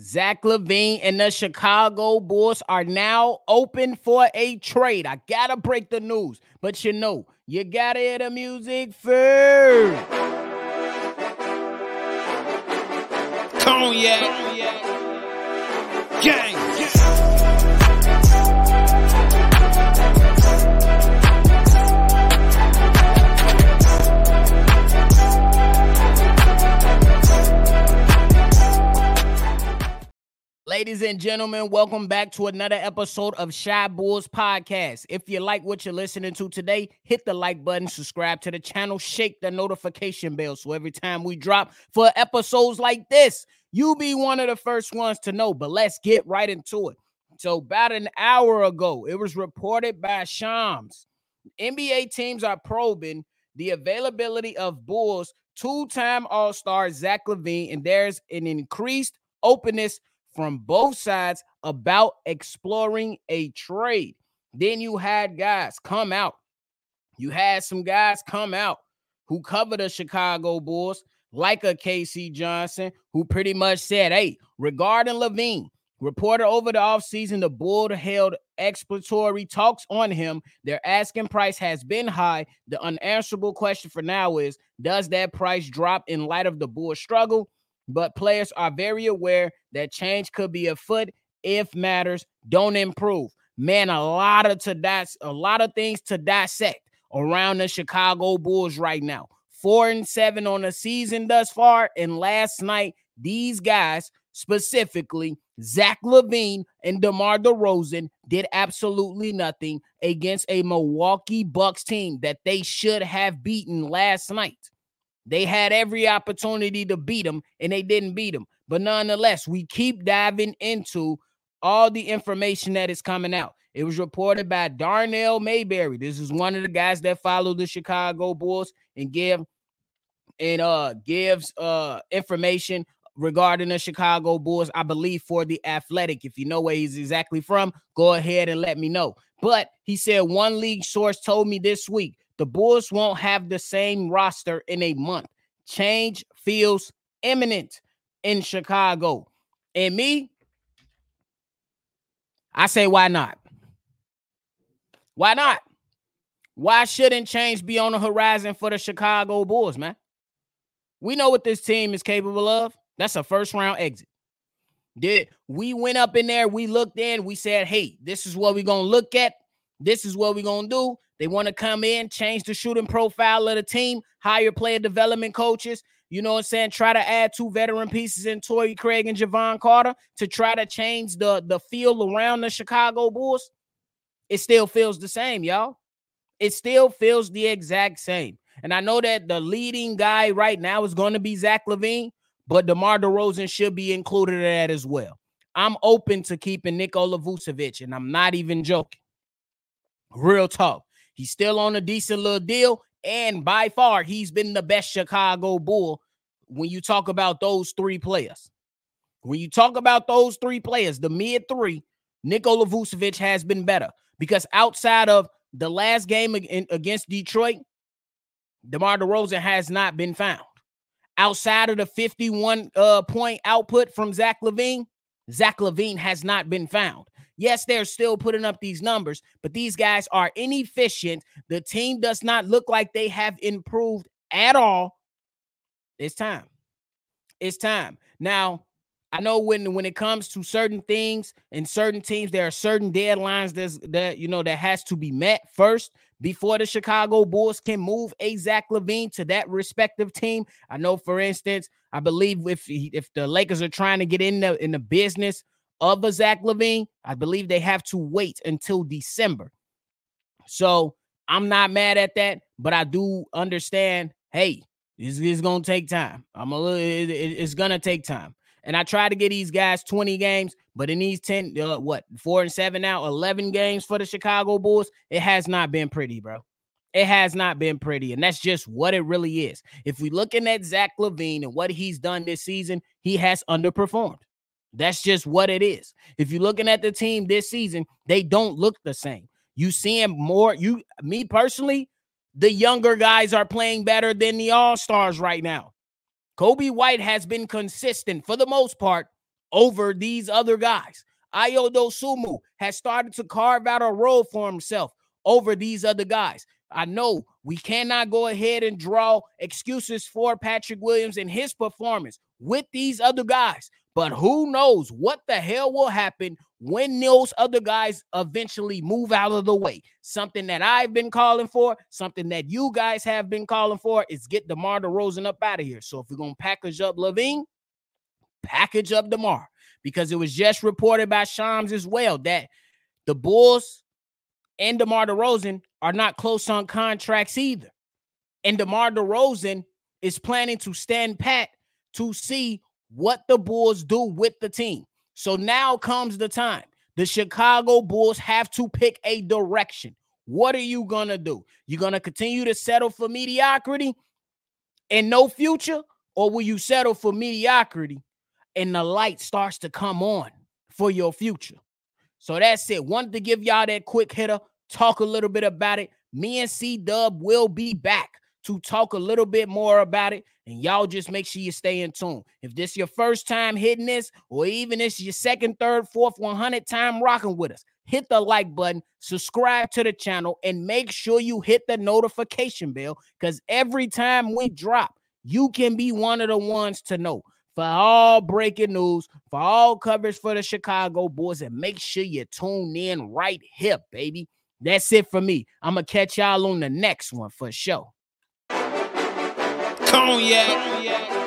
Zach LaVine and the Chicago Bulls are now open for a trade. I gotta break the news, but you know, you gotta hear the music first. Cognac, gang. Ladies and gentlemen, welcome back to another episode of Shy Bulls Podcast. If you like what you're listening to today, hit the like button, subscribe to the channel, shake the notification bell so every time we drop for episodes like this, you be one of the first ones to know. But let's get right into it. So, about an hour ago, it was reported by Shams NBA teams are probing the availability of Bulls two-time All-Star Zach LaVine, and there's an increased openness from both sides about exploring a trade. Then you had guys come out. You had some guys come out who covered the Chicago Bulls, like a K.C. Johnson, who pretty much said, Hey, regarding LaVine, reported over the offseason, the Bull held exploratory talks on him. Their asking price has been high. The unanswerable question for now is Does that price drop in light of the Bull struggle? But players are very aware that change could be afoot if matters don't improve. Man, a lot of to that's a lot of things to dissect around the Chicago Bulls right now. Four and seven on the season thus far. And last night, these guys, specifically Zach LaVine and DeMar DeRozan, did absolutely nothing against a Milwaukee Bucks team that they should have beaten last night. They had every opportunity to beat them and they didn't beat them. But nonetheless, we keep diving into all the information that is coming out. It was reported by Darnell Mayberry. This is one of the guys that follow the Chicago Bulls and give and uh gives uh information regarding the Chicago Bulls, I believe, for the athletic. If you know where he's exactly from, go ahead and let me know. But he said one league source told me this week the Bulls won't have the same roster in a month. Change feels imminent in Chicago. And me, I say, why not? Why not? Why shouldn't change be on the horizon for the Chicago Bulls, man? We know what this team is capable of. That's a first round exit. Did we went up in there? We looked in, we said, hey, this is what we're gonna look at. This is what we're gonna do. They want to come in, change the shooting profile of the team, hire player development coaches. You know what I'm saying? Try to add two veteran pieces in Torrey Craig and Jevon Carter to try to change the, the feel around the Chicago Bulls. It still feels the same, y'all. It still feels the exact same. And I know that the leading guy right now is going to be Zach LaVine, but DeMar DeRozan should be included in that as well. I'm open to keeping Nikola Vucevic, and I'm not even joking. Real talk. He's still on a decent little deal. And by far, he's been the best Chicago Bull when you talk about those three players. When you talk about those three players, the mid three, Nikola Vucevic has been better because outside of the last game against Detroit, DeMar DeRozan has not been found. Outside of the 51 uh, point output from Zach LaVine, Zach LaVine has not been found. Yes, they're still putting up these numbers, but these guys are inefficient. The team does not look like they have improved at all. It's time. It's time. Now, I know when when it comes to certain things and certain teams, there are certain deadlines that's, that you know that has to be met first before the Chicago Bulls can move a Zach LaVine to that respective team. I know, for instance, I believe if if the Lakers are trying to get in the in the business of a Zach LaVine, I believe they have to wait until December. So I'm not mad at that, but I do understand. Hey, it's, gonna take time. I'm a little. It, it, it's gonna take time. And I try to get these guys 20 games, but in these 10, uh, what four and seven now, 11 games for the Chicago Bulls, it has not been pretty, bro. It has not been pretty, and that's just what it really is. If we looking at Zach LaVine and what he's done this season, he has underperformed. That's just what it is. If you're looking at the team this season, they don't look the same. You seeing more. You, me personally, the younger guys are playing better than the all stars right now. Coby White has been consistent for the most part over these other guys. Ayo Dosunmu has started to carve out a role for himself over these other guys. I know we cannot go ahead and draw excuses for Patrick Williams and his performance with these other guys, but who knows what the hell will happen when those other guys eventually move out of the way. Something that I've been calling for, something that you guys have been calling for is get DeMar DeRozan up out of here. So if we're going to package up LaVine, package up DeMar because it was just reported by Shams as well that the Bulls and DeMar DeRozan are not close on contracts either. And DeMar DeRozan is planning to stand pat to see what the Bulls do with the team. So now comes the time. The Chicago Bulls have to pick a direction. What are you going to do? You're going to continue to settle for mediocrity and no future? Or will you settle for mediocrity and the light starts to come on for your future? So that's it. Wanted to give y'all that quick hitter, talk a little bit about it. Me and C Dub will be back to talk a little bit more about it. And y'all just make sure you stay in tune. If this your first time hitting this, or even this your second, third, fourth, 100 time rocking with us, hit the like button, subscribe to the channel, and make sure you hit the notification bell because every time we drop, you can be one of the ones to know. For all breaking news, for all coverage for the Chicago Bulls, and make sure you tune in right here, baby. That's it for me. I'm gonna catch y'all on the next one for sure. Cognac.